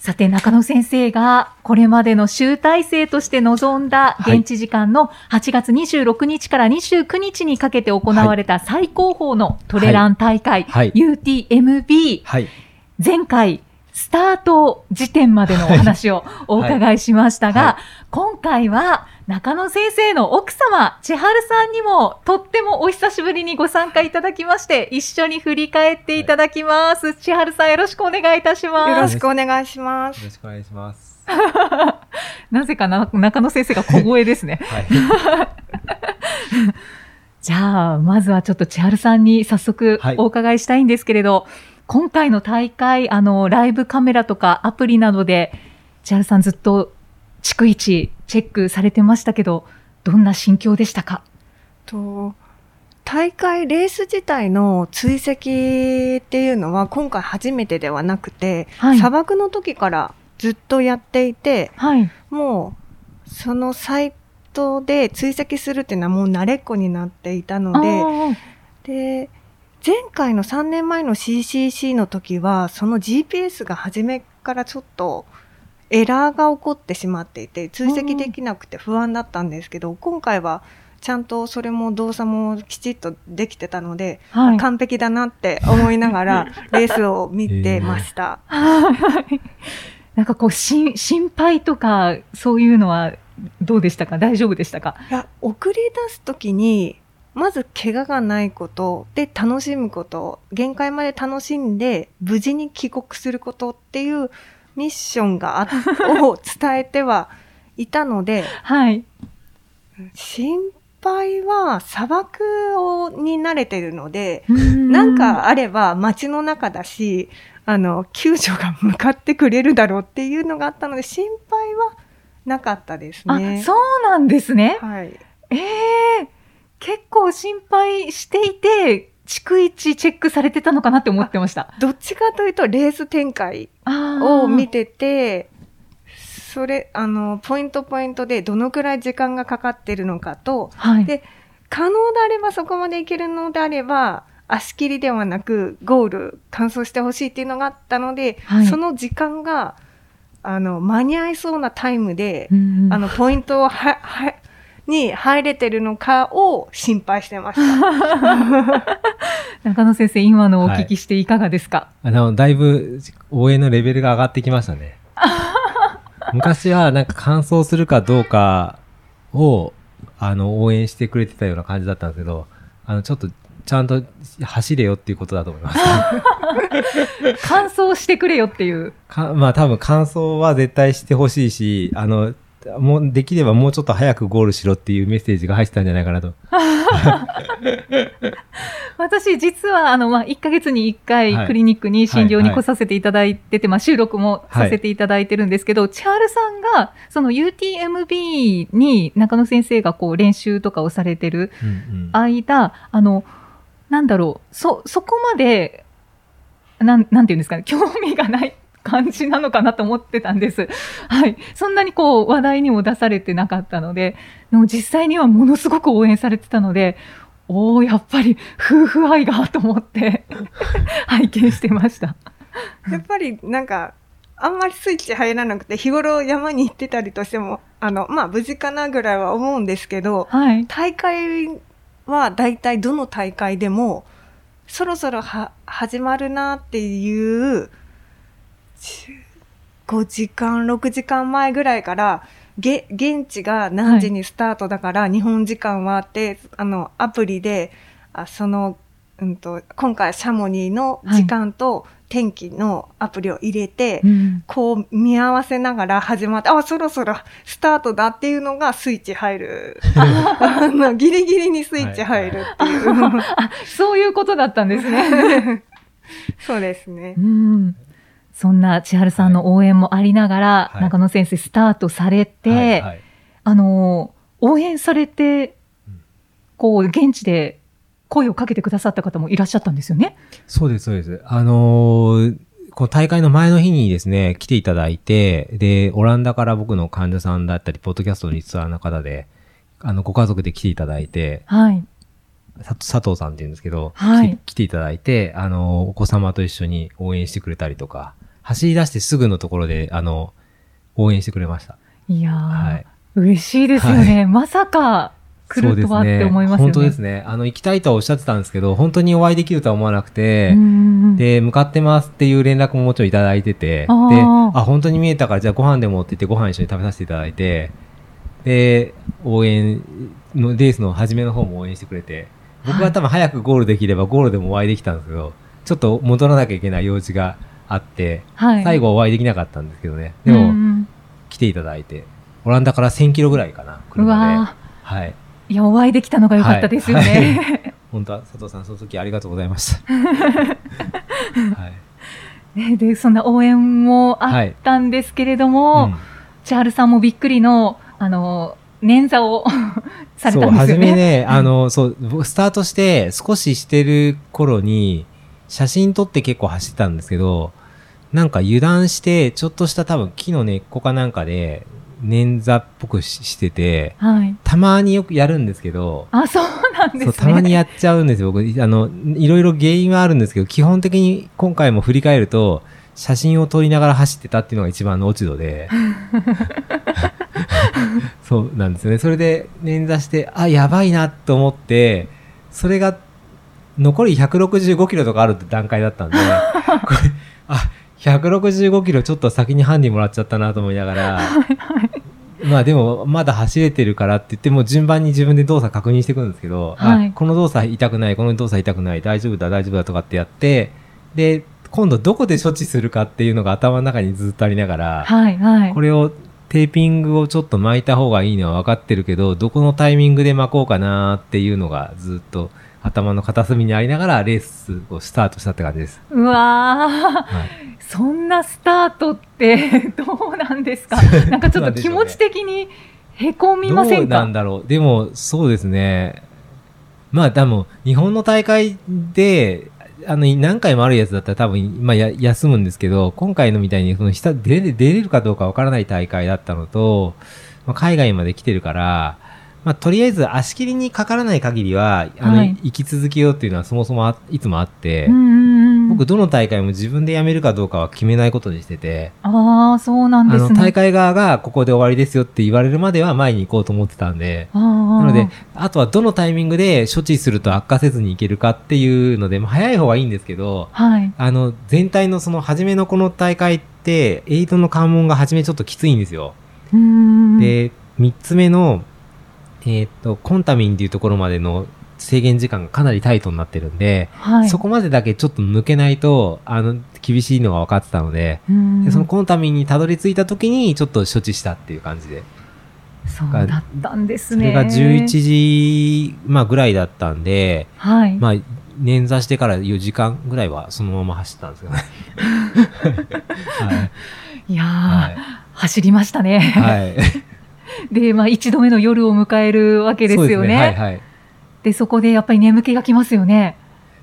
さて、中野先生がこれまでの集大成として臨んだはい。現地時間の8月26日から29日にかけて行われた最高峰のトレラン大会、はい。UTMB、はい。前回、スタート時点までのお話をお伺いしましたが、はいは今回は中野先生の奥様、千春さんにもとってもお久しぶりにご参加いただきまして、一緒に振り返っていただきます。千春さんよろしくお願いいたします。よろしくお願いしますよろしくお願いします なぜかな中野先生が小声ですね。はい じゃあ、まずはちょっと千春さんに早速はいお伺いしたいんですけれど、今回の大会、あの、ライブカメラとかアプリなどで、千春さんずっと逐一チェックされてましたけど、どんな心境でしたか？と大会レース自体の追跡っていうのは今回初めてではなくて、はい。砂漠の時からずっとやっていてはい。もうそのサイトで追跡するっていうのはもう慣れっこになっていたのでで前回の3年前の CCC の時はその GPS が初めからちょっとエラーが起こってしまっていて追跡できなくて不安だったんですけど今回はちゃんとそれも動作もきちっとできてたので、はい。完璧だなって思いながら レースを見てました。はい。なんかこう、心配とか、そういうのはどうでしたか？大丈夫でしたか？いや送り出す時にまず怪我がないことで楽しむこと限界まで楽しんで無事に帰国することっていうミッションがあを伝えてはいたのではい。心配は砂漠をに慣れてるのでななんかあれば街の中だしあの救助が向かってくれるだろうっていうのがあったので心配はなかったですあ、ね。そうなんですね。はいええ結構心配していて、逐一チェックされてたのかなって思ってました。どっちかというとレース展開あを見て。てて、それ、あの、ポイントポイントでどのくらい時間がかかってるのかと、はい。で可能であればそこまでいけるのであれば、足切りではなくゴール完走してほしいっていうのがあったので、はいその時間が、あの、間に合いそうなタイムで、うんあの、ポイントをは、は、に入れてるのかを心配してました。中野先生、今のお聞きしていかがですか、あの、だいぶ応援のレベルが上がってきましたね。昔はなんか完走するかどうかを、あの、応援してくれてたような感じだったんですけど、あの、ちょっと、ちゃんと走れよっていうことだと思います。完走してくれよっていう。かまあ多分完走は絶対してほしいし、あの、もうできればもうちょっと早くゴールしろっていうメッセージが入ってたんじゃないかなと。私、実は、あの、まあ、1ヶ月に1はい。回、クリニックに診療はいはいに来させていただいてて、まあ、収録もさせていただいてるんですけど、千春さんが、その UTMB に中野先生がこう、練習とかをされてるうんうん。間、あの、なんだろう、そ、そこまで、なん、なんていうんですかね、興味がない感じなのかなと思ってたんです。はい。そんなにこう、話題にも出されてなかったので、でも実際にはものすごく応援されてたので、おー、やっぱり夫婦愛がと思って、拝見してました。やっぱりなんか、あんまりスイッチ入らなくて、日頃山に行ってたりとしても、あの、まあ、無事かなぐらいは思うんですけど、はい。大会は大体どの大会でも、そろそろは始まるなっていう、5時間、6時間前ぐらいから、げ現地が何時にスタートだから、日本時間はあって、あの、アプリで、あその、うんと、今回シャモニーの時間と天気のアプリを入れて、うんこう見合わせながら始まって、あ、そろそろスタートだっていうのがスイッチ入る。あのギリギリにスイッチ入るっていう。あ、そういうことだったんですね。そうですねう。ん。そんな千春さんの応援もありながら、はい中野先生スタートされて、あの、応援されてこう、現地で声をかけてくださった方もいらっしゃったんですよね？そうです、そうです。あのーこの大会の前の日にですね、来ていただいて、で、オランダから僕の患者さんだったり、ポッドキャストのリスナーの方で、あの、ご家族で来ていただいて、はい。さ佐藤さんって言うんですけど、はい来て来ていただいて、あの、お子様と一緒に応援してくれたりとか、走り出してすぐのところで、あの、応援してくれました。いやー、はい。嬉しいですよね。まさか来るとはって思いますよね。本当ですね。あの、行きたいとはおっしゃってたんですけど、本当にお会いできるとは思わなくて、で、向かってますっていう連絡ももちろんいただいてて、で、あ、本当に見えたから、じゃあご飯でもって言ってご飯一緒に食べさせていただいて、で、応援の、レースの初めの方も応援してくれて、僕は多分早くゴールできればゴールでもお会いできたんですけど、ちょっと戻らなきゃいけない用事があって、はい。最後お会いできなかったんですけどね。でも、来ていただいて、オランダから1000キロぐらいかな、う車で。わはい。ーいや、お会いできたのが良かったですよね。本当は佐藤さん、その時ありがとうございました。はい。ねで、そんな応援もあったんですけれども、うんチャールさんもびっくりの、あの、捻挫を されそう、たんです初よね。めね、あの、そう、僕スタートして少ししてる頃に、写真撮って結構走ったんですけど、なんか油断して、ちょっとした多分木の根っこかなんかで、捻挫っぽくししてて、はい。たまによくやるんですけど、あ、そうなんですね。たまにやっちゃうんですよ。僕、あの、いろいろ原因はあるんですけど、基本的に今回も振り返ると、写真を撮りながら走ってたっていうのが一番の落ち度で。そうなんですよね。それで捻挫して、あ、やばいなと思って、それが残り165キロとかあるって段階だったんで、これ、あ、165キロちょっと先にハンディもらっちゃったなと思いながら、まあでも、まだ走れてるからって言って、もう順番に自分で動作確認していくんですけど、はい。あ、この動作痛くない、この動作痛くない、大丈夫だ、大丈夫だとかってやって、で、今度どこで処置するかっていうのが頭の中にずっとありながら、はい、はい。これをテーピングをちょっと巻いた方がいいのは分かってるけど、どこのタイミングで巻こうかなっていうのがずっと頭の片隅にありながらレースをスタートしたって感じです。うわー、はいそんなスタートって どうなんですか？なんかちょっと気持ち的にへこみませどうんなかんだろう。でも、そうですね。まあ、多分、日本の大会で、あの、何回もあるやつだったら多分、まあ、や、休むんですけど、今回のみたいに、その、下、出れ、出れるかどうかわからない大会だったのと、まあ、海外まで来てるから、まあ、とりあえず足切りにかからない限りは、あの、はい。生き続けようっていうのはそもそもあいつもあって、う僕、どの大会も自分で辞めるかどうかは決めないことにしてて、ああ、そうなんですね。大会側がここで終わりですよって言われるまでは前に行こうと思ってたんで、ななので、あとはどのタイミングで処置すると悪化せずにいけるかっていうので、まあ、早い方がいいんですけど、はい。あの、全体のその初めのこの大会って、エイトの関門が初めちょっときついんですよ。うーん。で、三つ目の、えーっと、コンタミンっていうところまでの制限時間がかなりタイトになってるんで、はい。そこまでだけちょっと抜けないと、あの、厳しいのが分かってたので、でそのコンタミンにたどり着いた時にちょっと処置したっていう感じで。そうだったんですね。それが11時、まあ、ぐらいだったんで、はい。まあ、捻挫してから4時間ぐらいはそのまま走ったんですよね。はい。いやー、はい。走りましたね。はい。で、まあ、一度目の夜を迎えるわけですよね。はいはい。で、そこでやっぱり眠気がきますよね。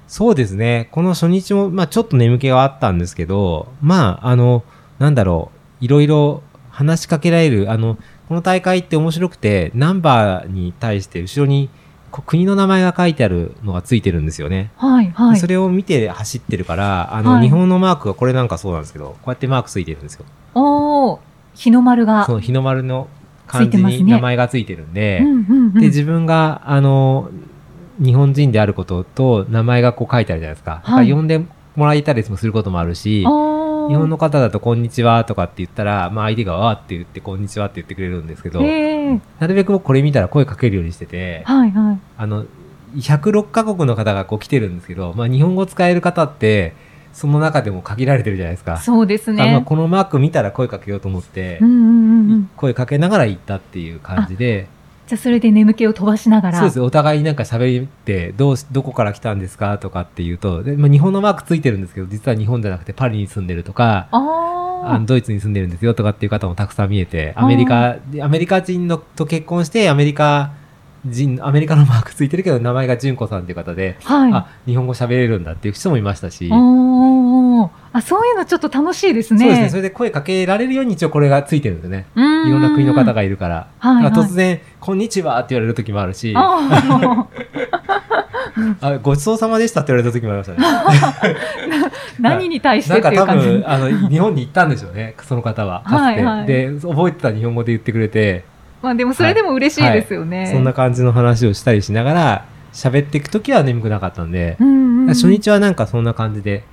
そうですね。この初日も、まあちょっと眠気があったんですけど、まああの、なんだろう、いろいろ話しかけられる、あの、この大会って面白くて、ナンバーに対して後ろにこ国の名前が書いてあるのがついてるんですよね。はい、はい。それを見て走ってるから、あの、はい日本のマークがこれなんかそうなんですけど、こうやってマークついてるんですよ。おー、日の丸が。その日の丸の漢字ついてますねに名前がついてるんで、うんうんうん。で、自分が、あの、日本人であることと名前がこう書いてあるじゃないですか。だから呼んでもらえたりもすることもあるし、日日本の方だとこんにちはとかって言ったら、まあ相手がわーって言ってこんにちはって言ってくれるんですけど、ええなるべく僕これ見たら声かけるようにしてて、はい、はい。あの、106カ国の方がこう来てるんですけど、まあ日本語使える方って、その中でも限られてるじゃないですか。そうですあまあね。このマーク見たら声かけようと思って、うんうんうんうん。声かけながら行ったっていう感じで、じゃあそれで眠気を飛ばしながら。そうです。お互いになんか喋って、どうし、どこから来たんですかとかっていうと、でまあ、日本のマークついてるんですけど、実は日本じゃなくてパリに住んでるとか、あドイツに住んでるんですよとかっていう方もたくさん見えて、アメリカ、アメリカ人のと結婚して、アメリカ人、アメリカのマークついてるけど、名前が純子さんっていう方で、はい。あ、日本語喋れるんだっていう人もいましたし、あ、そういうのちょっと楽しいですね。そうですね。それで声かけられるように一応これがついてるんでね。いろんな国の方がいるから。はいはい突然、こんにちはって言われる時もあるし、あ あごちそうさまでしたって言われた時もありましたね。ー 何に対してなんか多っていう感じ。分、あの、日本に行ったんでしょうね、その方は。かつて。はいはいで、覚えてた日本語で言ってくれて、まあでもそれでも嬉しいですよね。そんな感じの話をしたりしながら、喋っていく時は眠くなかったんで、うんうんうん初日はなんかそんな感じで、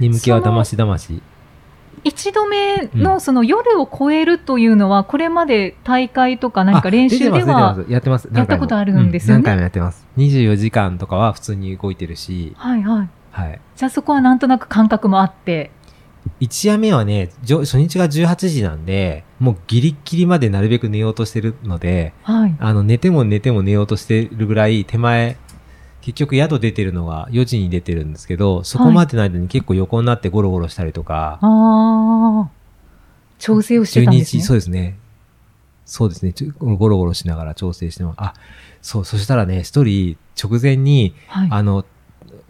眠気はだましだまし。一度目うのんその夜を超えるというのは、これまで大会とか何か練習ではやってます。やったことあるんですよね何回もやってます。24時間とかは普通に動いてるし、はいはい。はい。じゃあそこはなんとなく感覚もあって。1夜目はね、初日が18時なんで、もうギリッギリまでなるべく寝ようとしてるので、はい。あの、寝ても寝ても寝ようとしてるぐらい手前、結局宿出てるのが4時に出てるんですけど、そこまでの間に結構横になってゴロゴロしたりとか、ああ。調整をしてたん12ですね。時、そうですね。そうですね。ちょゴロゴロしながら調整してます。あ、そう、そしたらね、一人直前に、はい。あの、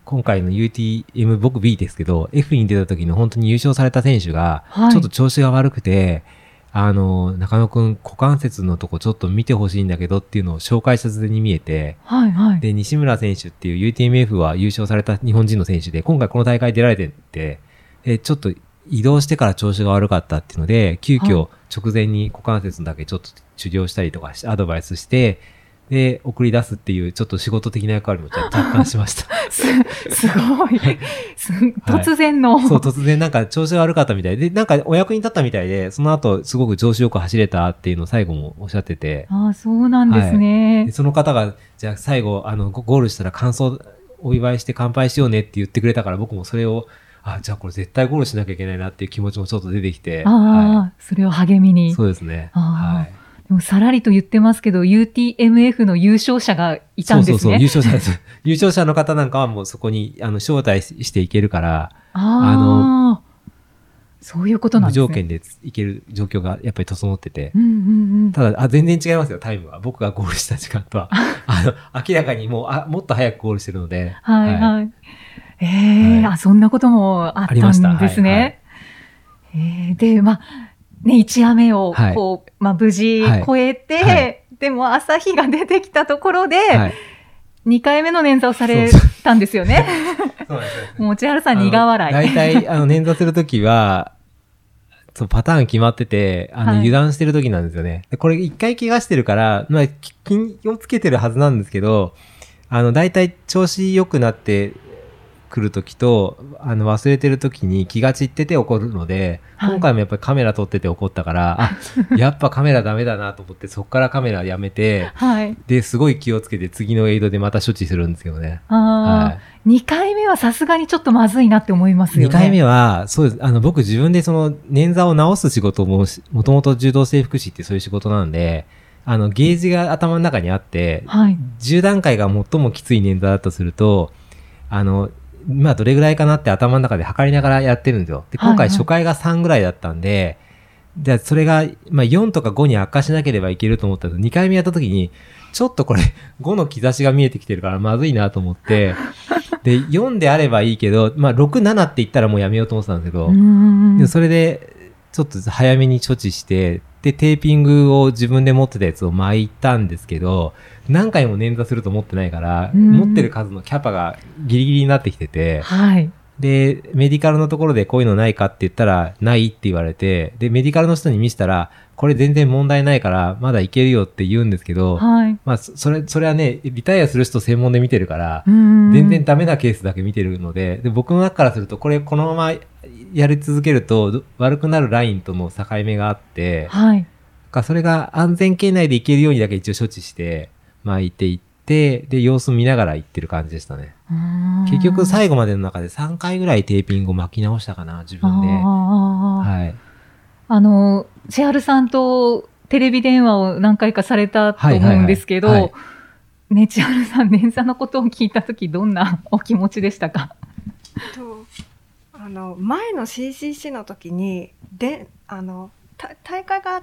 今回の UTM 僕 B ですけど、F に出た時の本当に優勝された選手が、はいちょっと調子が悪くて、あの、中野くん股関節のとこちょっと見てほしいんだけどっていうのを紹介した図に見えて、はいはい。で、西村選手っていう UTMF は優勝された日本人の選手で、今回この大会出られてて、で、ちょっと移動してから調子が悪かったっていうので、急遽直前に股関節だけちょっと治療したりとかして、アドバイスして、で、送り出すっていう、ちょっと仕事的な役割も 若干しました。す、すごい。す突然の。そう、突然なんか調子が悪かったみたいで、なんかお役に立ったみたいで、その後すごく調子よく走れたっていうのを最後もおっしゃってて、ああ、そうなんですねで。その方が、じゃあ最後、あの、ゴゴールしたら感想お祝いして乾杯しようねって言ってくれたから、僕もそれを、あ、じゃあこれ絶対ゴールしなきゃいけないなっていう気持ちもちょっと出てきて、ああ、はそれを励みい、に。そうですね。はい。でもさらりと言ってますけど、UTMF の優勝者がいたんですね。そうそうそう、優勝者です。優勝者の方なんかはもうそこに、あの、招待していけるから、ああ、そういうことなん無ですね。条件でいける状況がやっぱり整ってて、うんうんうん。ただ、あ、全然違いますよ、タイムは。僕がゴールした時間とは。あの、明らかにもう、あ、もっと早くゴールしてるので。はいはい。ええはいあ、そんなこともあったたんですね。ええで、まあ、ね、一夜目を、はいこう、まあ、無事はい超えて、はいでも朝日が出てきたところで、はい。2回目の捻挫をされたんですよね。そうなん ですよもう千春さん苦笑い。大体、あの、捻挫するときは、そう、パターン決まってて、あの、はい油断してるときなんですよね。でこれ一回怪我してるから、まあ、き気をつけてるはずなんですけど、あの、大体調子良くなってくるときと、あの、忘れてるときに気が散ってて起こるので、はい今回もやっぱりカメラ撮ってて怒ったから、あ、やっぱカメラダメだなと思って、そっからカメラやめて、はい。で、すごい気をつけて次のエイドでまた処置するんですけどね。はい。2回目はさすがにちょっとまずいなって思いますよね。2回目は、そうです。あの、僕自分でその、捻挫を治す仕事もし、もともと柔道整復師ってそういう仕事なんで、あの、ゲージが頭の中にあって、はい。10段階が最もきつい捻挫だとすると、あの、まあどれぐらいかなって頭の中で測りながらやってるんですよ。で、今回初回が3ぐらいだったんで、で、それが、まあ4とか5に悪化しなければいけると思ったけど、2回目やった時に、ちょっとこれ 5の兆しが見えてきてるからまずいなと思って、で、4であればいいけど、まあ6、7って言ったらもうやめようと思ってたんですけど、でそれで、ちょっと早めに処置して、で、テーピングを自分で持ってたやつを巻いたんですけど、何回も捻挫すると思ってないから、うん持ってる数のキャパがギリギリになってきてて、はい。で、メディカルのところでこういうのないかって言ったら、ないって言われて、で、メディカルの人に見せたら、これ全然問題ないから、まだいけるよって言うんですけど、はい。まあ、そそれ、それはね、リタイアする人専門で見てるから、全全然ダメなケースだけ見てるので、で、僕の中からすると、これこのままやり続けると、ど悪くなるラインとの境目があって、はい。かそれが安全圏内でいけるようにだけ一応処置して、巻いていって、で、様子見ながら行ってる感じでしたね。結局最後までの中で3回ぐらいテーピングを巻き直したかな、自分で。はい。あの、千春さんとテレビ電話を何回かされたと思うんですけど、はいはいはね、千春さん、捻挫のことを聞いたとき、どんなお気持ちでしたか？とあの前の CCC の時にであのた大会が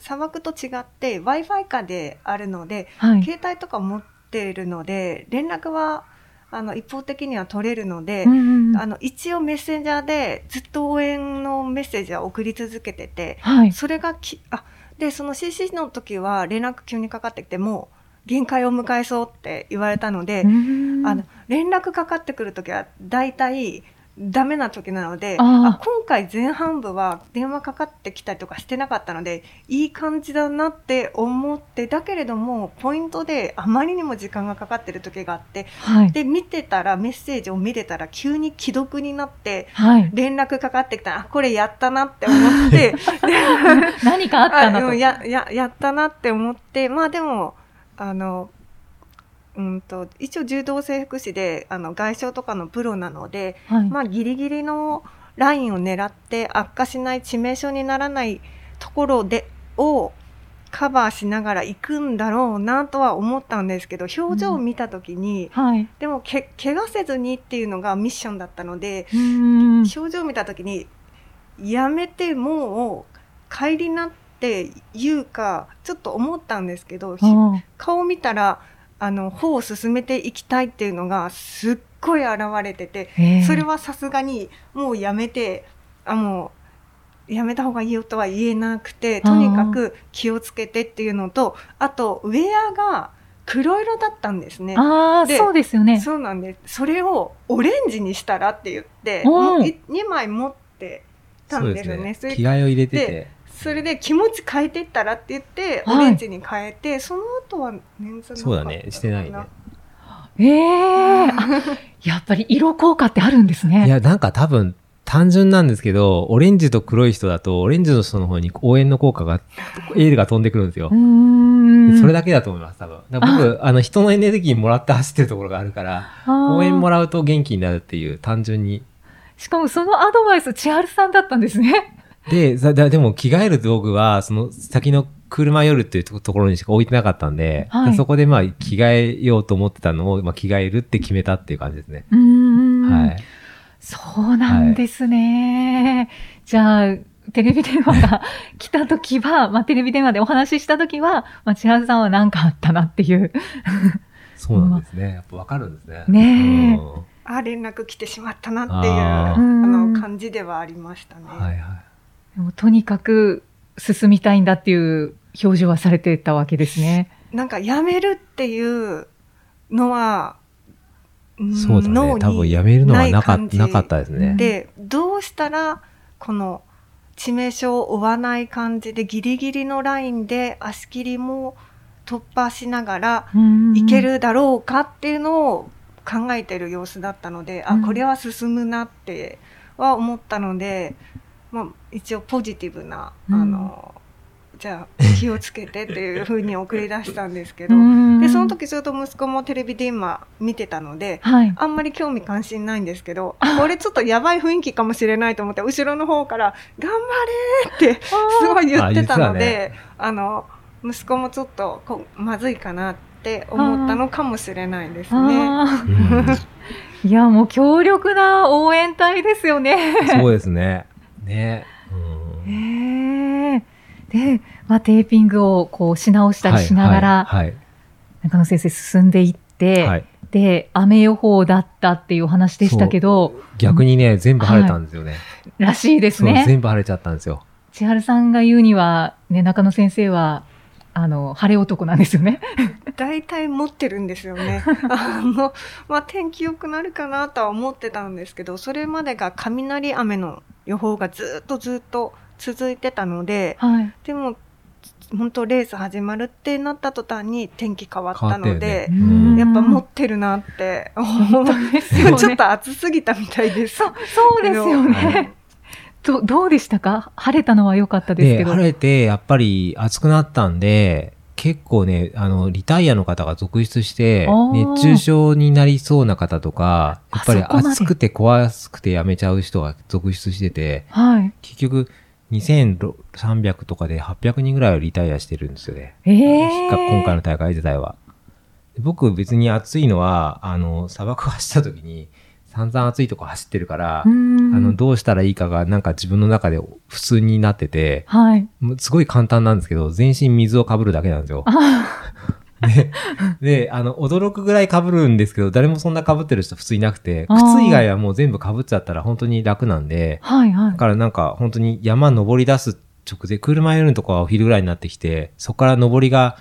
砂漠と違って Wi-Fi 下であるので、はい。携帯とか持っているので、連絡はあの一方的には取れるので、うんうんうんあの一応メッセンジャーでずっと応援のメッセージは送り続けてて、はい。それがき、あ、で、その CC の時は連絡急にかかってきて、もう限界を迎えそうって言われたので、うんあの、連絡かかってくる時は大体ダメな時なので、あ今回前半部は電話かかってきたりとかしてなかったので、いい感じだなって思って、だけれども、ポイントであまりにも時間がかかってる時があって、はい。で、見てたら、メッセージを見れたら、急に既読になって、はい。連絡かかってきたら、あ、これやったなって思って、何かあったなと。や、や、やったなって思って、まあでも、あの、うんと、一応柔道整復師で、あの、外傷とかのプロなので、はい。まあギリギリのラインを狙って悪化しない致命傷にならないところで、をカバーしながら行くんだろうなとは思ったんですけど、表情を見たときに、はい。でもけ、怪我せずにっていうのがミッションだったので、うん。表情を見たときに、やめてもう帰りなって言うか、ちょっと思ったんですけど、顔見たら、あの、方を進めていきたいっていうのがすっごい現れてて、それはさすがにもうやめて、あ、もう、やめた方がいいよとは言えなくて、とにかく気をつけてっていうのと、あと、ウェアが黒色だったんですね。ああ、でそうですよね。そうなんです。それをオレンジにしたらって言って、うんもうい2枚持ってたんですよね。それ着替えを入れててで。それで気持ち変えていったらって言って、はいオレンジに変えて、その後はメンズなかったそうだねしてないねええあやっぱり色効果ってあるんですね。いや、なんか多分、単純なんですけど、オレンジと黒い人だと、オレンジの人の方に応援の効果が、エールが飛んでくるんですよ。それだけだと思います、多分。僕、あの、人のエネルギーもらって走ってるところがあるから、応援もららうと元気になるっていう、単純に。しかもそのアドバイス、千春さんだったんですね。で、さだでも着替える道具は、その先の車夜っていうとところにしか置いてなかったんで、はいそこでまあ着替えようと思ってたのを、まあ、着替えるって決めたっていう感じですね。うーん。はい。そうなんですね。じゃあ、テレビ電話が来た時は、まあ、テレビ電話でお話しした時は、まあ、千春さんは何かあったなっていう。そうなんですね。やっぱわかるんですね。ねえうんあ、連絡来てしまったなっていう、ああーの、感じではありましたね。はいはでもとにかく進みたいんだっていう表情はされてたわけですね。なんか、やめるっていうのは、い。そうだね。多分やめるのはなかなかったですね。で、どうしたら、この、致命傷を負わない感じで、ギリギリのラインで足切りも突破しながら、いけるだろうかっていうのを考えてる様子だったので、あ、うんこれは進むなっては思ったので、まあ、一応ポジティブな、うんあの、じゃあ気をつけてっていうふうに送り出したんですけど、うんで、その時ちょうど息子もテレビ電話見てたので、はい。あんまり興味関心ないんですけど、これちょっとやばい雰囲気かもしれないと思って、後ろの方から、頑張れーってすごい言ってたのあ言で、あの、息子もちょっとこうまずいかなって思ったのかもしれないですね。いや、もう強力な応援隊ですよね。そうですね。ね。うんへえ。で、まあ、テーピングをこうし直したりしながら、はい。中野先生進んでいって、はいはいで、雨予報だったっていうお話でしたけど、逆にね、全部晴れたんですよね。らしいですね。全部晴れちゃったんですよ。千春さんが言うには、ね、中野先生は、あの、晴れ男なんですよね。大体持ってるんですよね。あの、まあ、天気良くなるかなとは思ってたんですけど、それまでが雷雨の予報がずっとずっと続いてたので、はい。でも、本当レース始まるってなった途端に天気変わったので、よねうんやっぱ持ってるなって思う。ですよね ちょっと暑すぎたみたいです。そう、そうですよね。どどうでしたか？晴れたのは良かったですで、けど。晴れて、やっぱり暑くなったんで、結構ね、あの、リタイアの方が続出して熱中症になりそうな方とか、あやっぱり暑くて怖くてやめちゃう人が続出してて、はい。結局、2300とかで800人ぐらいはリタイアしてるんですよね。ええ今回の大会自体は。僕別に暑いのは、あの、砂漠走った時に、散々暑いとこ走ってるから、うんあの、どうしたらいいかがなんか自分の中で普通になってて、はい。すごい簡単なんですけど、全身水をかぶるだけなんですよ。あで、で、あの、驚くぐらい被るんですけど、誰もそんな被ってる人普通いなくて、靴以外はもう全部被っちゃったら本当に楽なんで、はいはいだ。からなんか本当に山登り出す直前、車寄るとこはお昼ぐらいになってきて、そこから登りが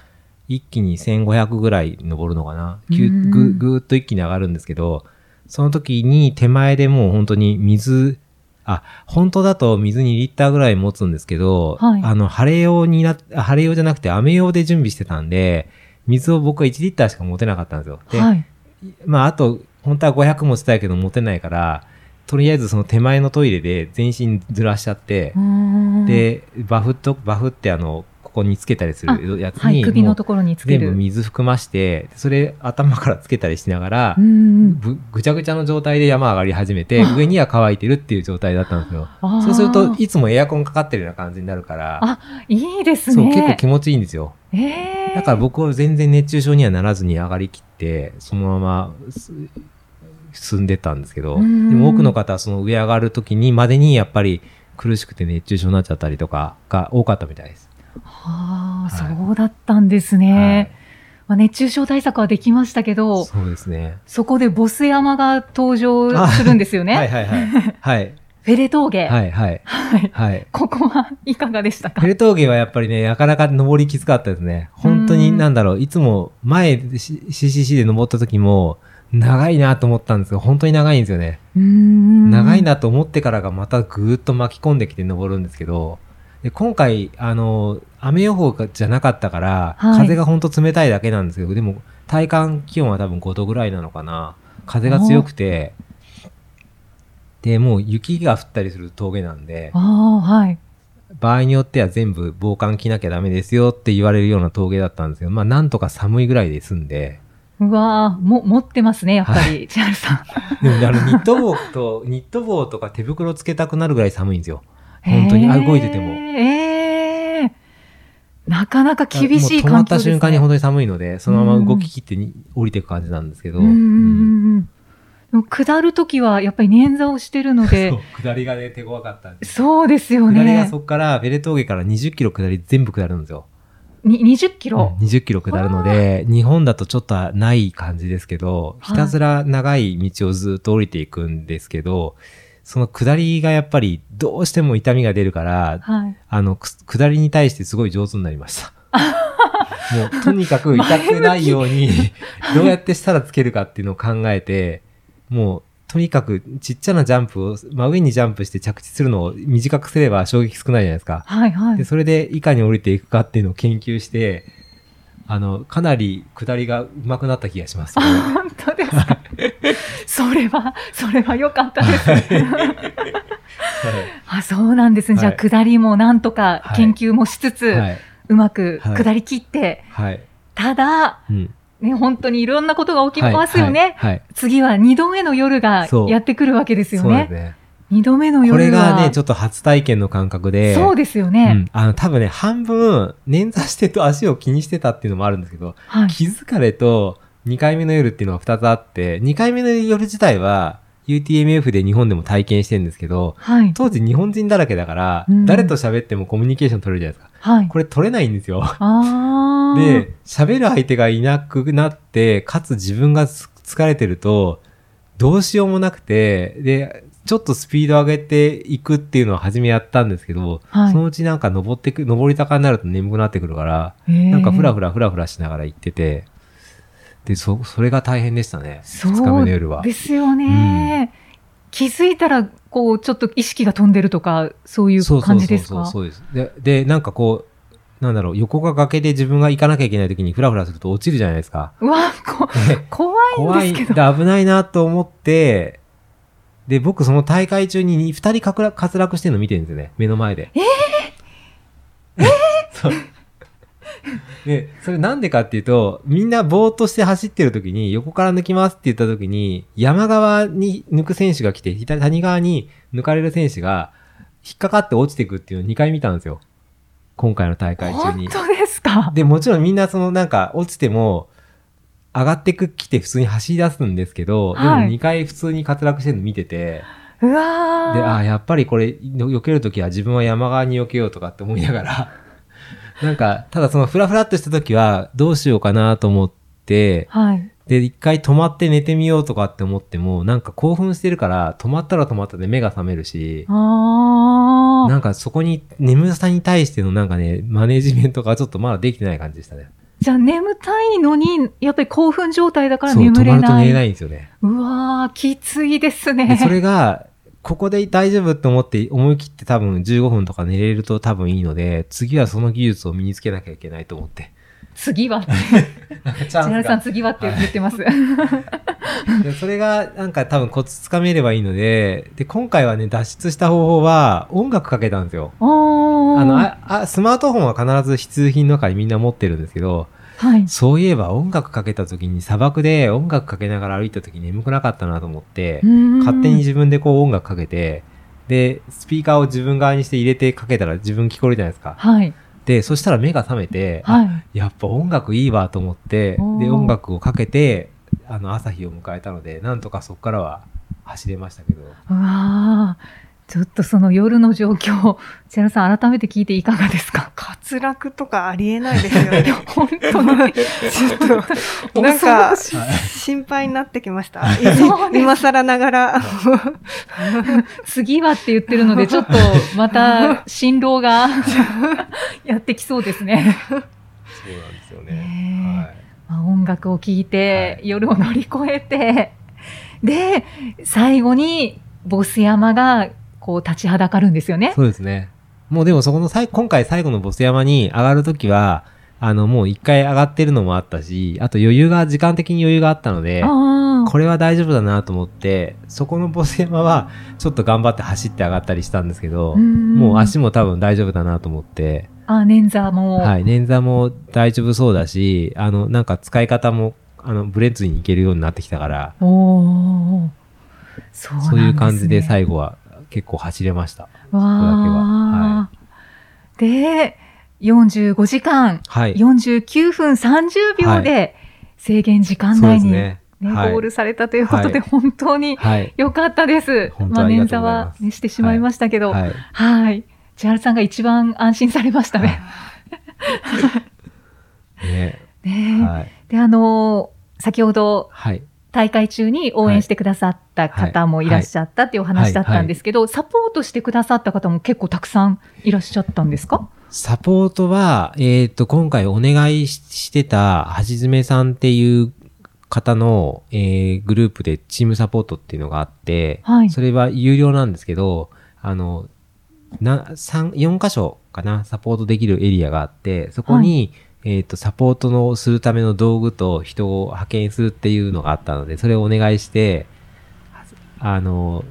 一気に1500ぐらい登るのかな。ぐぐーっと一気に上がるんですけど、その時に手前でもう本当に水、あ、本当だと水2リッターぐらい持つんですけど、はいあの、晴れ用にな、あ晴れ用じゃなくて雨用で準備してたんで、水を僕は1リッターしか持てなかったんですよ。で、はい。まあ、あと、本当は500持ちたいけど持てないから、とりあえずその手前のトイレで全身ずらしちゃってで、バフと、バフってあの、ここにつけたりするやつはい、に、首のところにつける。全部水含まして、それ頭からつけたりしながらぐちゃぐちゃの状態で山上がり始めて、あ上には乾いてるっていう状態だったんですよ。そうすると、いつもエアコンかかってるような感じになるから、あ、いいですそう、ね。結構気持ちいいんですよ。ええだから僕は全然熱中症にはならずに上がりきって、そのまます進んでったんですけど、でうんも多くの方はその上上がる時にまでにやっぱり苦しくて熱中症になっちゃったりとかが多かったみたいです。はあ、はいそうだったんですね。まあ、熱中症対策はできましたけはいど、そうですね。そこでボス山が登場するんですよね。はいはいはい。はい。フェレ峠。はいはい。はいはい。ここはいかがでしたか？フェル峠はやっぱりね、なかなか登りきつかったですね。本当にうんなんだろう、いつも前 CCC で登った時も、長いなと思ったんですけど、本当に長いんですよね。長いなと思ってからがまたぐーっと巻き込んできて登るんですけど、で今回、あの、雨予報がじゃなかったから、はい風がほんと冷たいだけなんですけど、でも体感気温は多分5度ぐらいなのかな。風が強くて、で、もう雪が降ったりする峠なんで、はい。場合によっては全部防寒着なきゃダメですよって言われるような峠だったんですけど、まあなんとか寒いぐらいで済んで、うわーも、持ってますね、やっぱり、千春さん。でもねあのニット帽と、ニット帽とか手袋つけたくなるぐらい寒いんですよ。本当にあ動いててもええなかなか厳しいもう止まった環境ですね。瞬間に本当に寒いので、そのまま動き切ってに降りていく感じなんですけど、うんうん下るときはやっぱり捻挫をしてるので 下りがね、手強かったんです。そうですよね下りがそ。こから、ベレ峠から20キロ下り全部下るんですよ。に20キロ？うん20キロ下るので、日本だとちょっとない感じですけど、はいひたすら長い道をずっと降りていくんですけど、その下りがやっぱりどうしても痛みが出るから、はい。あの、く下りに対してすごい上手になりました。もう、とにかく痛くないように、どうやってしたらつけるかっていうのを考えて、もう、とにかくちっちゃなジャンプを、真上にジャンプして着地するのを短くすれば衝撃少ないじゃないですか。はいはいで、。それでいかに降りていくかっていうのを研究して、あの、かなり下りが上手くなった気がします。本当ですか？それは、それは良かったです。あ、そうなんですね。じゃあ、はい下りもなんとかはい研究もしつつ、はい。うまくはい下り切って、はい。ただ、うん。ね、本当にいろんなことが起きますよね。はい。はい次は二度目の夜がやってくるわけですよね。ね。二度目のこ夜は。れがね、ちょっと初体験の感覚で、そうですようね。ん、あの、多分ね、半分、捻挫してと足を気にしてたっていうのもあるんですけど、はい。気疲れと2回目の夜っていうのが2つあって、2回目の夜自体は UTMF で日本でも体験してるんですけど、はい。当時日本人だらけだから、うん誰と喋ってもコミュニケーション取れるじゃないですか。はい。これ取れないんですよ。で、喋る相手がいなくなって、かつ自分がつ疲れてると、どうしようもなくて、で、ちょっとスピード上げていくっていうのを初めやったんですけど、はいそのうちなんか登ってく、登り坂になると眠くなってくるから、ななんかふらふらふらふらしながら行ってて、で、そ、それが大変でしたね。そう二日目の夜は。ですよね。気づいたら、こう、ちょっと意識が飛んでるとか、そういうそうそうそう感じですか？そうです。で、で、なんかこう、なんだろう、横が崖で自分が行かなきゃいけない時にフラフラすると落ちるじゃないですか。うわ、こで怖怖いいんですけど。で危ないなと思って、で、僕その大会中に2人滑落滑落してるの見てるんですよね。目の前で。えー、そう。で、それなんでかっていうと、みんなぼーっとして走ってる時に、横から抜きますって言った時に、山側に抜く選手が来て、左谷側に抜かれる選手が、引っかかって落ちていくっていうのを2回見たんですよ。今回の大会中に。本当ですか？で、もちろんみんなそのなんか落ちても、上がってく来て普通に走り出すんですけど、はいでも2回普通に滑落してるの見てて、うわーで、ああ、やっぱりこれ、避けるときは自分は山側に避けようとかって思いながら、なんか、ただそのフラフラっとしたときはどうしようかなと思って、はい。で、一回止まって寝てみようとかって思っても、なんか興奮してるから、止まったら止まったで目が覚めるし、ああ。なんかそこに眠さに対してのなんかね、マネジメントがちょっとまだできてない感じでしたね。じゃあ眠たいのに、やっぱり興奮状態だからそう、眠れない。止まると寝れないんですよね。うわー、きついですでね。それが、ここで大丈夫って思って思い切って多分15分とか寝れると多分いいので、次はその技術を身につけなきゃいけないと思って。次は、チ千春さん次はって言ってます。でそれがなんか多分コツつかめればいいので、で、今回はね、脱出した方法は音楽かけたんですよ。あのああ、スマートフォンは必ず必需品の中にみんな持ってるんですけど、はい。そういえば音楽かけた時に砂漠で音楽かけながら歩いた時眠くなかったなと思って、勝手に自分でこう音楽かけて、で、スピーカーを自分側にして入れてかけたら自分聞こえるじゃないですか。はい。で、そしたら目が覚めて、あはい。やっぱ音楽いいわと思って、で、音楽をかけて、あの、朝日を迎えたので、なんとかそこからは走れましたけど。うわー。ちょっとその夜の状況、千春さん改めて聞いていかがですか？滑落とかありえないですよね。本当に。ちょっと、なんか、心配になってきました。今更ながら。次はって言ってるので、ちょっとまた辛労がやってきそうですね。そうなんですよね。ねはいまあ、音楽を聴いて、はい夜を乗り越えて、で、最後にボス山がこう立ちはだかるんですよね。そうですね。もうでもそこのさい今回最後のボス山に上がるときは、あの、もう一回上がってるのもあったし、あと余裕が、時間的に余裕があったので。これは大丈夫だなと思って、そこのボス山はちょっと頑張って走って上がったりしたんですけど、もう足も。も多分大丈夫だなと思って、あ、捻挫も。はい、捻挫も大丈夫そうだし、あの、なんか使い方も、あの、ブレッズにいけるようになってきたから。そうね、そういう感じで最後は結構走れました。わここだけはあ、で、45時間、はい。49分30秒で制限時間内に、すね。ねはいゴールされたということで、は本当にはい。良かったです。まあ、本当あ捻挫は、ね、してしまいましたけど、はい。はい。千春さんが一番安心されましたね。ね。ねはい。で、あのー先ほどはい。大会中に応援してくださった方もいらっしゃったっていうお話だったんですけど、サポートしてくださった方も結構たくさんいらっしゃったんですか？サポートは、えっ、と、今回お願いししてた、橋爪さんっていう方の、えーグループでチームサポートっていうのがあって、はい。それは有料なんですけど、あの、な、三、4箇所かな、サポートできるエリアがあって、そこに、えっ、と、サポートのするための道具と人を派遣するっていうのがあったので、それをお願いして、あの、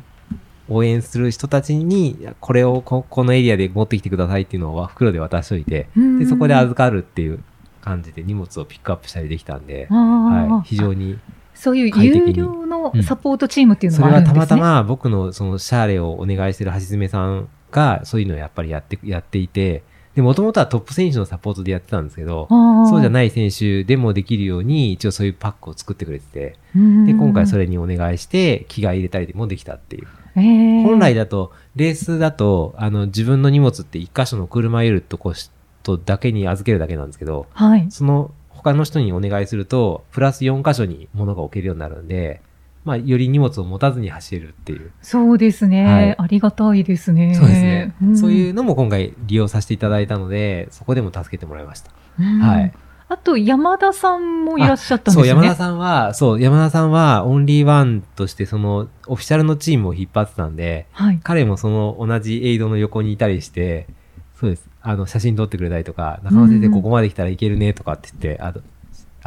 応援する人たちに、これをここのエリアで持ってきてくださいっていうのを袋で渡しといて、で、そこで預かるっていう感じで荷物をピックアップしたりできたんで、はい、非常に。そういう有料のサポートチームっていうのそれはもあるんですね。たまたま僕のそのシャーレをお願いしてる橋爪さんがそういうのをやっぱりやって、やっていて、で、もともとはトップ選手のサポートでやってたんですけど、そうじゃい。ない選手でもできるように一応そういうパックを作ってくれてて、うんで、今回それにお願いして着替え入れたりもできたっていう。えー本来だと、レースだと、あの、自分の荷物って一箇所の車いるとこしとだけに預けるだけなんですけど、はい。その他の人にお願いすると、プラス4箇所に物が置けるようになるんで、まあ、より荷物を持たずに走れるっていう。そうですね、はいありがたいですね。そうですね、んそういうのも今回利用させていただいたので、そこでも助けてもらいました。うんはい。あと、山田さんもいらっしゃったんですそう。山田さんは、そう、山田さんはオンリーワンとしてその、オフィシャルのチームを引っ張ってたんで、はい。彼もその同じエイドの横にいたりして、そうです。あの、写真撮ってくれたりとか、中野先生うんここまで来たらいけるねとかって言って、あと、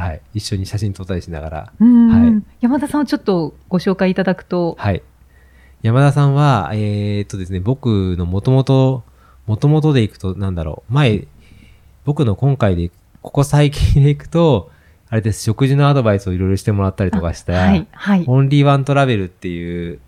はい、一緒に写真撮ったりしながら、うん。はい。山田さんをちょっとご紹介いただくと、はい。山田さんは、えーっとですね、僕のもともと、もともとでいくと、なんだろう、前、僕の今回で、ここ最近でいくと、あれです、食事のアドバイスをいろいろしてもらったりとかした、はい、はい。オンリーワントラベルっていう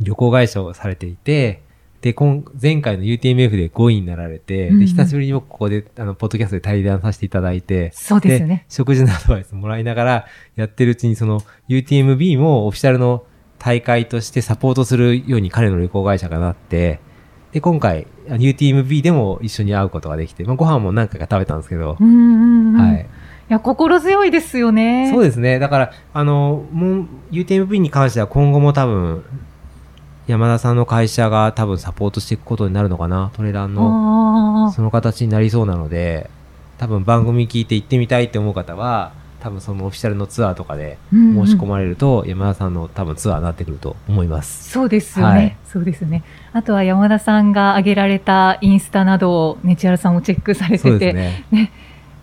旅行会社をされていて、で、今、前回の UTMF で5位になられて、うんうんで、久しぶりに僕ここで、あの、ポッドキャストで対談させていただいて、そうですよね。食事のアドバイスもらいながらやってるうちに、その UTMB もオフィシャルの大会としてサポートするように彼の旅行会社がなって、で、今回、あ UTMB でも一緒に会うことができて、まあ、ご飯も何回か食べたんですけどう、んうんうん。。はいい。や、心強いですよね。そうですね。だから、あの、もう UTMB に関しては今後も多分、山田さんの会社が多分サポートしていくことになるのかな？トレランの、あその形になりそうなので、多分番組聞いて行ってみたいって思う方は、多分そのオフィシャルのツアーとかで申し込まれると、山田さんの多分ツアーになってくると思います。そうですよね、はいそうですね。あとは山田さんが上げられたインスタなどをねちはるさんもチェックされてて、ね。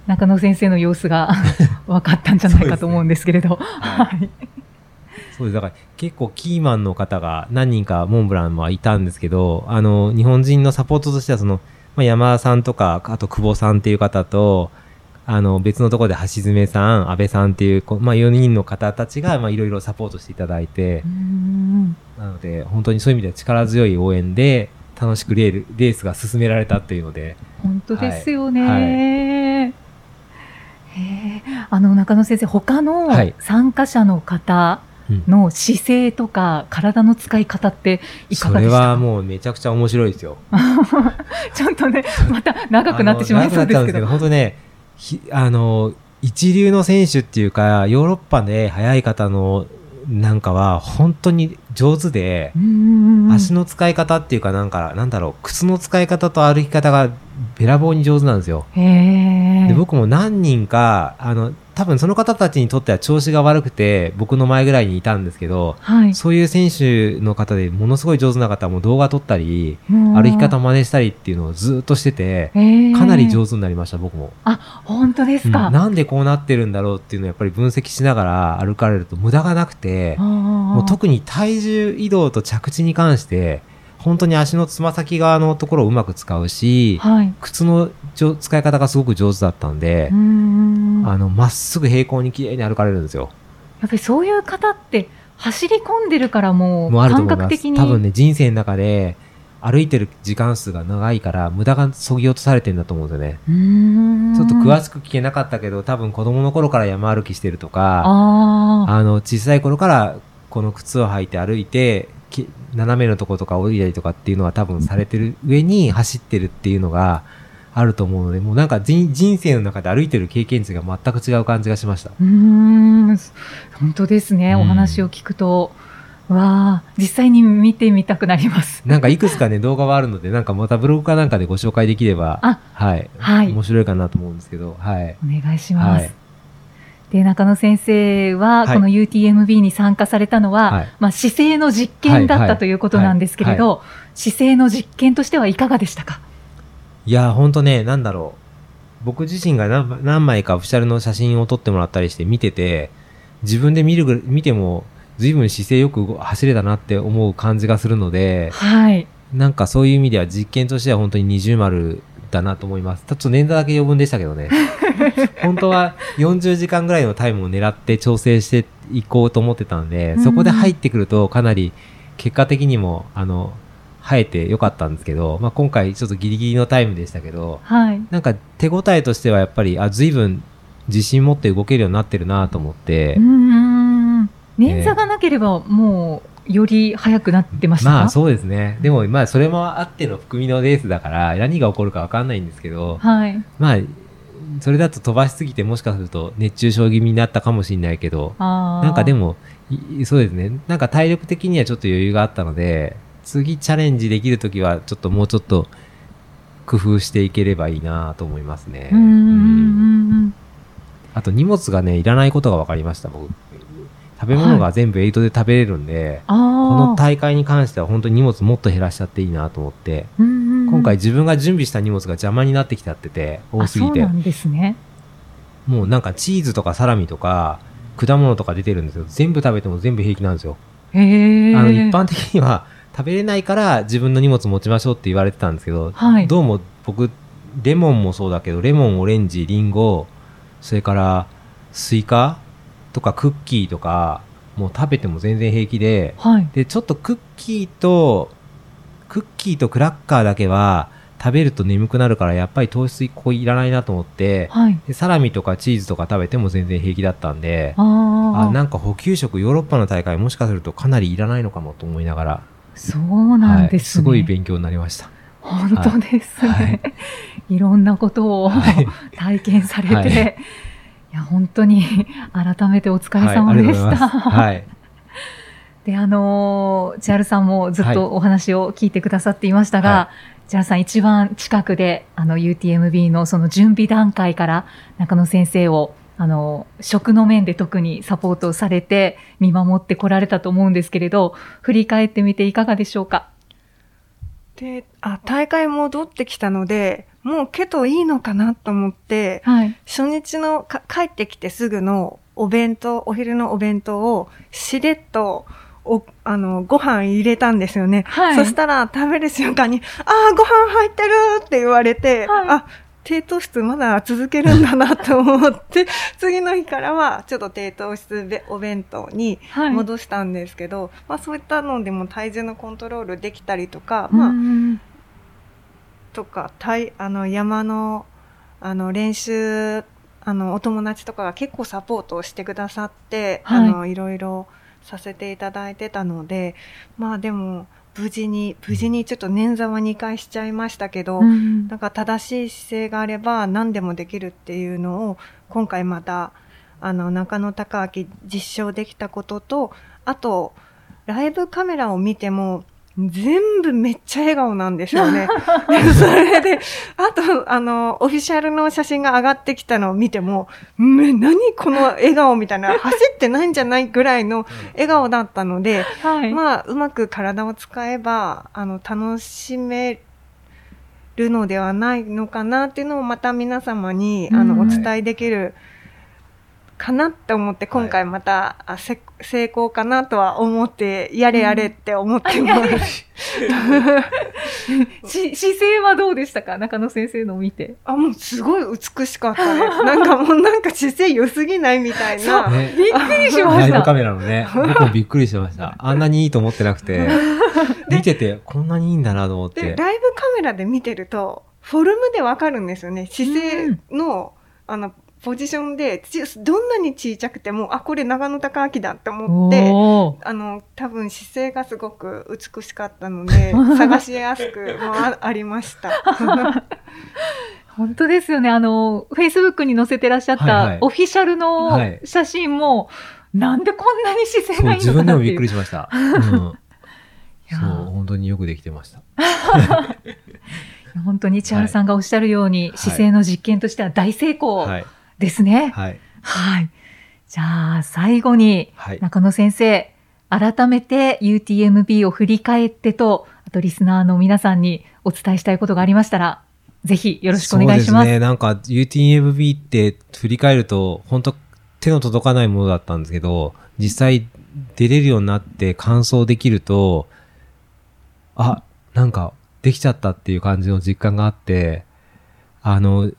中野先生の様子が 分かったんじゃないかと思うんですけれど、はい。そうです。だから結構キーマンの方が何人かモンブランはいたんですけど、あの、日本人のサポートとしてはその、まあ、山田さんとか、あと久保さんっていう方と、あの、別のところで橋爪さん、安倍さんっていう、まあ、4人の方たちが、まあ、いろいろサポートしていただいてう、んなので、本当にそういう意味では力強い応援で、楽しくレールレースが進められたっていうので、本当ですよね。はい。へえあの中野先生、他のはい。参加者の方うんの姿勢とか体の使い方っていかそれがでしたか？はもうめちゃくちゃ面白いですよ。ちょっとね、また長くなってしまいそうですけど。本当ね、ひあの、一流の選手っていうか、ヨーロッパで速い方のなんかは本当に上手で、足の使い方っていうかなんか、なんだろう、靴の使い方と歩き方がべらぼうに上手なんですよ。で僕も何人か、あの、多分その方たちにとっては調子が悪くて、僕の前ぐらいにいたんですけど、はい、そういう選手の方でものすごい上手な方も動画撮ったり、歩歩き方真似したりっていうのをずっとしてて、かなり上手になりました、僕も。あ、本当ですか？うん。なんでこうなってるんだろうっていうのをやっぱり分析しながら歩かれると無駄がなくて、ももう特に体重移動と着地に関して、本当に足のつま先側のところをうまく使うし、はい。靴の使い方がすごく上手だったんであの、まっすぐ平行に綺麗に歩かれるんですよ。っぱりそういう方って走り込んでるからもう感。覚的に。多分ね、人生の中で歩いてる時間数が長いから、無駄が削ぎ落とされてるんだと思うんですよね。ちょっと詳しく聞けなかったけど、多分子供の頃から山歩きしてるとか。あの、小さい頃からこの靴を履いて歩いて、き斜めのとことか降りたりとかっていうのは多分されてる上に走ってるっていうのがあると思うので、もうなんか人人生の中で歩いてる経験値が全く違う感じがしました。うーん。本当ですね。うんお話を聞くと。わあ、実際に見てみたくなります。なんかいくつかね、動画はあるので、なんかまたブログかなんかでご紹介できれば、あはい、はい面白いかなと思うんですけど、はい。お願いします。はいで中野先生は、はい。この UTMB に参加されたのは、はい。まあ、姿勢の実験だったということなんですけれど、姿勢の実験としてはいかがでしたか？いや、ほんとね、なんだろう。僕自身が何何枚かオフィシャルの写真を撮ってもらったりして見てて、自分で見るぐ見ても、随分姿勢よく動走れたなって思う感じがするので、はい。なんかそういう意味では実験としては本当に二重丸だなと思います。ちょっと年代だけ余分でしたけどね。本当は40時間ぐらいのタイムを狙って調整していこうと思ってたんで、そこで入ってくるとかなり結果的にも、あの、生えてよかったんですけど、まあ、今回ちょっとギリギリのタイムでしたけど、はい。なんか手応えとしてはやっぱり、あ、随分自信持って動けるようになってるなと思ってうー、ん。捻挫がなければ、もう、より速くなってましたか？まあそうですね。でもまあそれもあっての含みのレースだから何が起こるかわかんないんですけど、はい。まあ、それだと飛ばしすぎてもしかすると熱中症気味になったかもしれないけど、なんかでも、いそうですね。なんか体力的にはちょっと余裕があったので、次チャレンジできるときはちょっともうちょっと工夫していければいいなと思いますね。うーんうんあと荷物がね、いらないことが分かりました、僕。食べ物が全部エイトで食べれるんで、あこのあ。大会に関しては本当に荷物もっと減らしちゃっていいなと思って、うんうんうん今回自分が準備した荷物が邪魔になってきちゃってて、多すぎてあそうな。んですね。もうなんかチーズとかサラミとか、果物とか出てるんですけど、全部食べても全部平気なんですよ。あの、一般的には食べれないから自分の荷物持ちましょうって言われてたんですけど、はいどうも僕、レモンもそうだけど、レモン、オレンジ、リンゴ、それからスイカとかクッキーとか、もう食べても全然平気で、はい。で、ちょっとクッキーと、クッキーとクラッカーだけは食べると眠くなるからやっぱり糖質ここいらないなと思って、はい。でサラミとかチーズとか食べても全然平気だったんで、ああ。あなんか補給食ヨーロッパの大会もしかするとかなりいらないのかもと思いながら、そうなんはい、ですね。すごい勉強になりました。本当ですね。はい い、ろんなことをはい 体験されて、はいい、や本当に 改めてお疲れはい、様でした。はい。で、あのー、千春さんもずっはいとお話を聞いてくださっていましたが、は千春さん一番近くで、あの UTMB のその準備段階から中野先生をあの、食の面で特にサポートをされて見守ってこられたと思うんですけれど、振り返ってみていかがでしょうか？で、あ、大会戻ってきたので、もうケトいいのかなと思って、はい。初日のか帰ってきてすぐのお弁当、お昼のお弁当をしれっと、お、あの、ご飯入れたんですよね。はい。そしたら食べる瞬間に、ああ、ご飯入ってるって言われて、はいあ、低糖質まだ続けるんだなと思って、次の日からはちょっと低糖質べお弁当にはい、戻したんですけど、まあそういったのでも体重のコントロールできたりとか、まあ、うんとか、体、あの、山の、あの、練習、あの、お友達とかが結構サポートをしてくださって、はいあの、い。ろいろさせていただいてたので、まあでも、無事に、無事にちょっと捻挫は2回しちゃいましたけど、うんなんか正しい姿勢があれば何でもできるっていうのを今回またあの中野孝明実証できたこととあとライブカメラを見ても全部めっちゃ笑顔なんですよね。それで、あと、あの、オフィシャルの写真が上がってきたのを見ても、め何この笑顔みたいな、走ってないんじゃないぐらいの笑顔だったので、はい。まあ、うまく体を使えば、あの、楽しめるのではないのかなっていうのをまた皆様に、あの、うんお伝えできるかなって思って、今回また、あせ成功かなとは思って、やれやれって思ってます。し 姿勢はどうでしたか？中野先生のを見て。あ、もうすごい美しかったです。なんかもうなんか姿勢良すぎないみたいな。ねびっくりしました。ライブカメラのね、僕もびっくりしてました。あんなにいいと思ってなくて、見ててこんなにいいんだなと思っで、て。ライブカメラで見てると、フォルムでわかるんですよね。姿勢の、あの、ポジションで、ちどんなに小さくても、あ、これ長野高明だって思って、あの、多分姿勢がすごく美しかったので、探しやすくもあありました。本当ですよね。あの、Facebook に載せてらっしゃっはいはいたオフィシャルのはい写真も、なんでこんなに姿勢がいい自のかなっていう。分でもびっくりしました。うん。そう、本当によくできてました。本当に千原さんがおっしゃるように、い姿勢の実験としては大成功はい。ですね。はい。はい。じゃあ、最後に、はい。中野先生、改めて UTMB を振り返ってと、あとリスナーの皆さんにお伝えしたいことがありましたら、ぜひよろしくお願いします。そうですね。なんか UTMB って振り返ると、本当手の届かないものだったんですけど、実際出れるようになって完走できると、あ、なんかできちゃったっていう感じの実感があって、あの、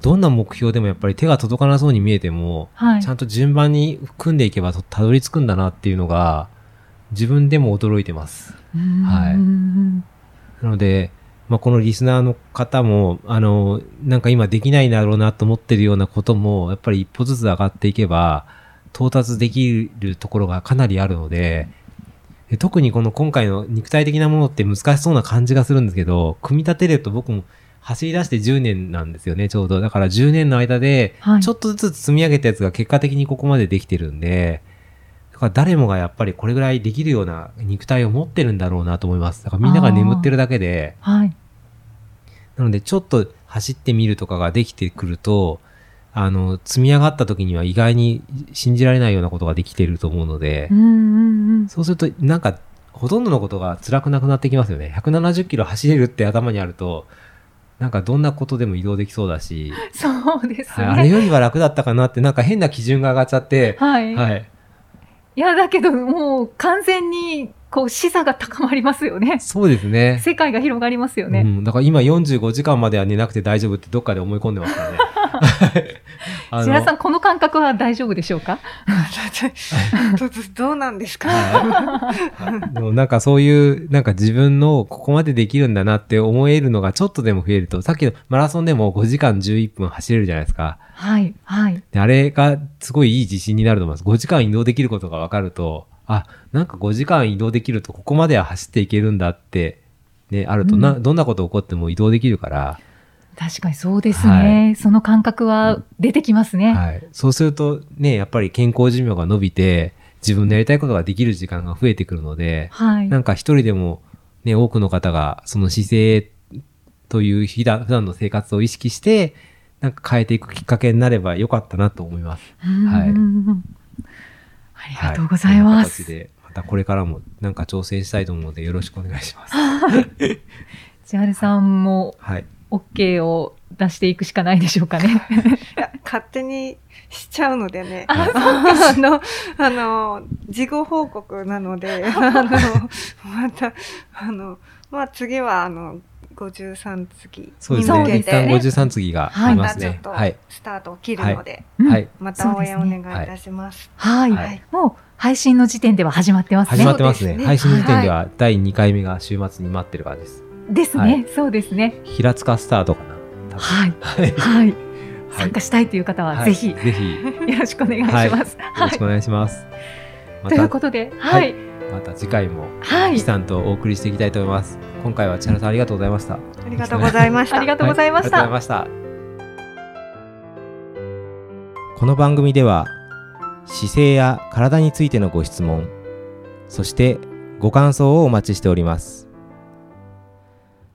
どんな目標でもやっぱり手が届かなそうに見えても、はい。ちゃんと順番に組んでいけばとたどり着くんだなっていうのが、自分でも驚いてます。はいうんなので、まあ、このリスナーの方も、あの、なんか今できないだろうなと思ってるようなことも、やっぱり一歩ずつ上がっていけば、到達できるところがかなりあるので、で特にこの今回の肉体的なものって難しそうな感じがするんですけど、組み立てると僕も走り出して10年なんですよね、ちょうど。だから10年の間で、はいちょっとずつ積み上げたやつが結果的にここまでできてるんで、だから誰もがやっぱりこれぐらいできるような肉体を持ってるんだろうなと思います。だからみんなが眠ってるだけで、はい。なのでちょっと走ってみるとかができてくると、あの、積み上がった時には意外に信じられないようなことができてると思うのでう、んうんうん。そうするとなんかほとんどのことが辛くなくなってきますよね。170キロ走れるって頭にあると、なんかどんなことでも移動できそうだし、そうですはい、あれね。よりは楽だったかなってなんか変な基準が上がっちゃって、はい。はい。いや、だけどもう完全に、こう、視座が高まりますよね。そうですね。世界が広がりますよね。うん、だから今45時間までは寝なくて大丈夫ってどっかで思い込んでますからね。白井さん、この感覚は大丈夫でしょうか？どどうなんですか？でもなんかそういう、なんか自分のここまでできるんだなって思えるのがちょっとでも増えると、さっきのマラソンでも5時間11分走れるじゃないですか。はい、はい。で、あれがすごいいい自信になると思います。5時間移動できることが分かると、あ、なんか5時間移動できるとここまでは走っていけるんだって、ね、あると、うんな、どんなこと起こっても移動できるから、確かにそうですね。その感覚は出てきますね。はい。そうするとね、やっぱり健康寿命が伸びて、自分のやりたいことができる時間が増えてくるので、はい。なんか一人でもね、多くの方がその姿勢という普段の生活を意識して、なんか変えていくきっかけになればよかったなと思います。はいうんありがとうございます。形で、またこれからもなんか挑戦したいと思うのでよろしくお願いします。千春さんもはい。OK を出していくしかないでしょうかね。いや勝手にしちゃうのでね。ああの、あの、事後報告なので、あの、また、あの、まあ、次は、あの、53次そうですね。そうです一旦ね53次がありまますね。はい。スタートを切るので、うんはい。また応援お願いいたします。はい、はいもう配信の時点では始まってますね。始まってますね配信の時点では第2回目が週末に待ってる感じです。ですね、はいそうですね。平塚スタートかな。はい。はい。はい。参加したいという方は、はいぜひ、ぜひ、よよろしくお願いします。ろしくお願いします。まというた、ことで、ははいい。また次回も、はい。キさんとお送りしていきたいと思います。今回は千原さんありがとうございました。ありがとうございました。ありがとうございました。はいありがとうございました。この番組では姿勢や体についてのご質問そしてご感想をお待ちしております